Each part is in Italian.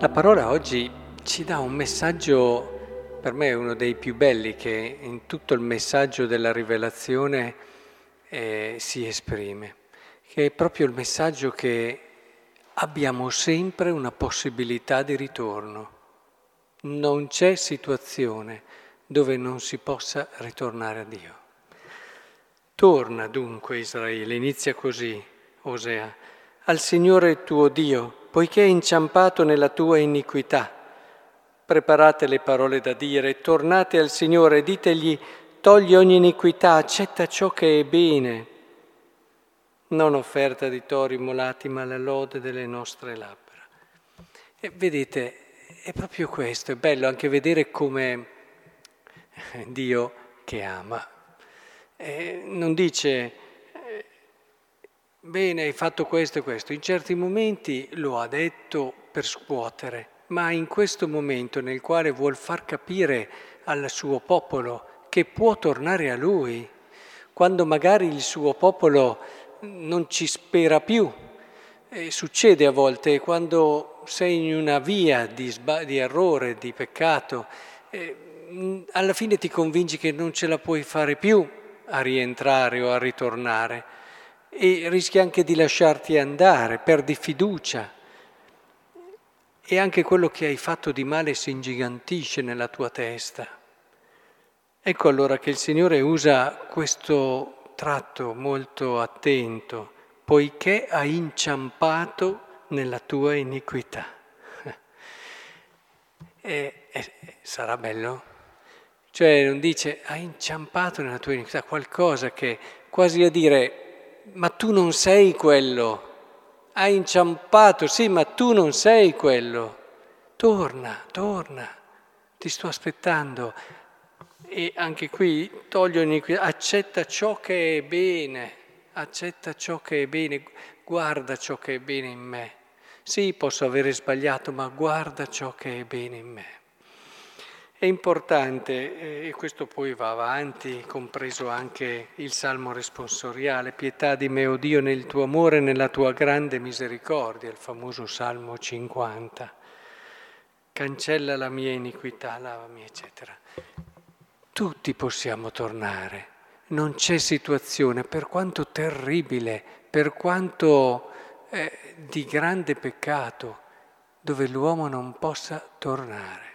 La parola oggi ci dà un messaggio, per me è uno dei più belli che in tutto il messaggio della rivelazione eh, si esprime, che è proprio il messaggio che abbiamo sempre una possibilità di ritorno. Non c'è situazione dove non si possa ritornare a Dio. Torna dunque Israele, inizia così Osea, al Signore tuo Dio poiché è inciampato nella tua iniquità. Preparate le parole da dire, tornate al Signore, ditegli, togli ogni iniquità, accetta ciò che è bene, non offerta di tori molati, ma la lode delle nostre labbra. E vedete, è proprio questo, è bello anche vedere come Dio che ama. Eh, non dice Bene, hai fatto questo e questo. In certi momenti lo ha detto per scuotere, ma in questo momento nel quale vuol far capire al suo popolo che può tornare a lui, quando magari il suo popolo non ci spera più. E succede a volte quando sei in una via di, sba- di errore, di peccato, eh, alla fine ti convinci che non ce la puoi fare più a rientrare o a ritornare e rischi anche di lasciarti andare, perdi fiducia e anche quello che hai fatto di male si ingigantisce nella tua testa. Ecco allora che il Signore usa questo tratto molto attento, poiché hai inciampato nella tua iniquità. E, e, sarà bello? Cioè non dice hai inciampato nella tua iniquità qualcosa che quasi a dire ma tu non sei quello, hai inciampato, sì, ma tu non sei quello. Torna, torna, ti sto aspettando. E anche qui toglio iniquità, accetta ciò che è bene, accetta ciò che è bene, guarda ciò che è bene in me. Sì, posso avere sbagliato, ma guarda ciò che è bene in me. È importante, eh, e questo poi va avanti, compreso anche il salmo responsoriale, pietà di me, o Dio, nel tuo amore e nella tua grande misericordia, il famoso salmo 50. Cancella la mia iniquità, lavami, eccetera. Tutti possiamo tornare, non c'è situazione, per quanto terribile, per quanto eh, di grande peccato, dove l'uomo non possa tornare.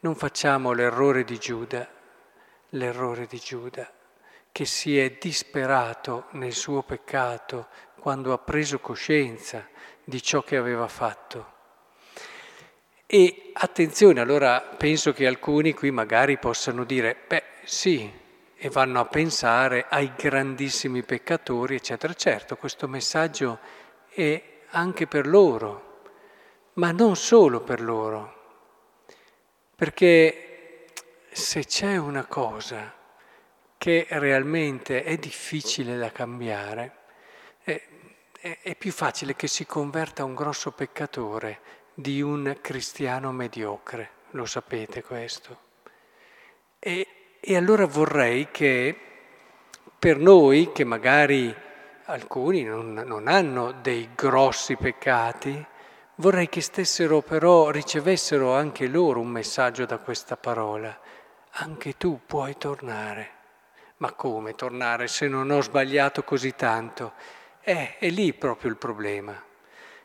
Non facciamo l'errore di Giuda, l'errore di Giuda, che si è disperato nel suo peccato quando ha preso coscienza di ciò che aveva fatto. E attenzione, allora penso che alcuni qui magari possano dire, beh sì, e vanno a pensare ai grandissimi peccatori, eccetera. Certo, questo messaggio è anche per loro, ma non solo per loro. Perché se c'è una cosa che realmente è difficile da cambiare, è, è, è più facile che si converta un grosso peccatore di un cristiano mediocre, lo sapete questo. E, e allora vorrei che per noi, che magari alcuni non, non hanno dei grossi peccati, Vorrei che stessero però, ricevessero anche loro un messaggio da questa parola. Anche tu puoi tornare. Ma come tornare se non ho sbagliato così tanto? Eh, è lì proprio il problema.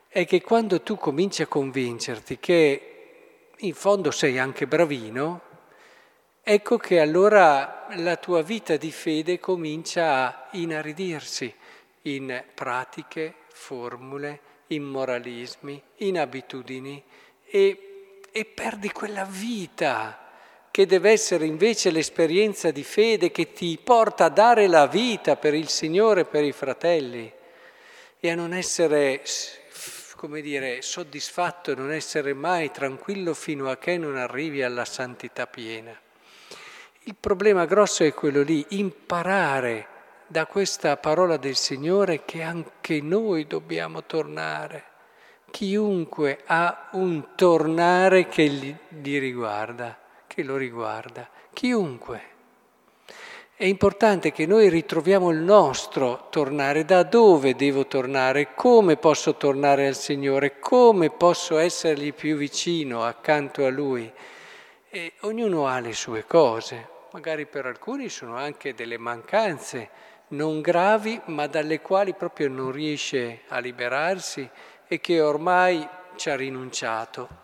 È che quando tu cominci a convincerti che in fondo sei anche bravino, ecco che allora la tua vita di fede comincia a inaridirsi in pratiche, formule, in moralismi, in abitudini e, e perdi quella vita che deve essere invece l'esperienza di fede che ti porta a dare la vita per il Signore e per i fratelli e a non essere, come dire, soddisfatto, a non essere mai tranquillo fino a che non arrivi alla santità piena. Il problema grosso è quello lì, imparare da questa parola del Signore che anche noi dobbiamo tornare. Chiunque ha un tornare che gli, riguarda, che lo riguarda, chiunque. È importante che noi ritroviamo il nostro tornare, da dove devo tornare, come posso tornare al Signore, come posso essergli più vicino accanto a Lui. E ognuno ha le sue cose, magari per alcuni sono anche delle mancanze non gravi, ma dalle quali proprio non riesce a liberarsi e che ormai ci ha rinunciato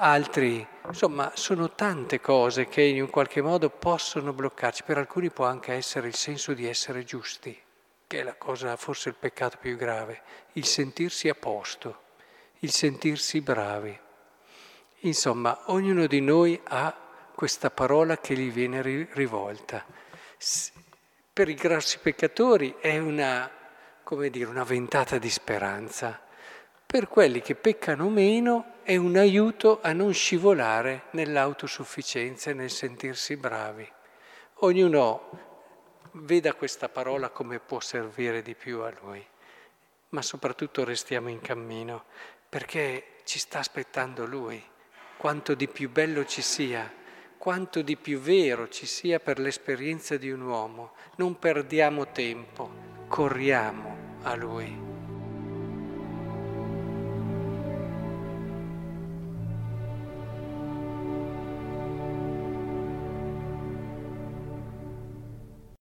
altri, insomma sono tante cose che in un qualche modo possono bloccarci, per alcuni può anche essere il senso di essere giusti, che è la cosa, forse il peccato più grave, il sentirsi a posto, il sentirsi bravi. Insomma, ognuno di noi ha questa parola che gli viene rivolta. Per i grossi peccatori è una, dire, una ventata di speranza per quelli che peccano meno è un aiuto a non scivolare nell'autosufficienza e nel sentirsi bravi. Ognuno veda questa parola come può servire di più a lui, ma soprattutto restiamo in cammino perché ci sta aspettando lui. Quanto di più bello ci sia, quanto di più vero ci sia per l'esperienza di un uomo. Non perdiamo tempo, corriamo a lui.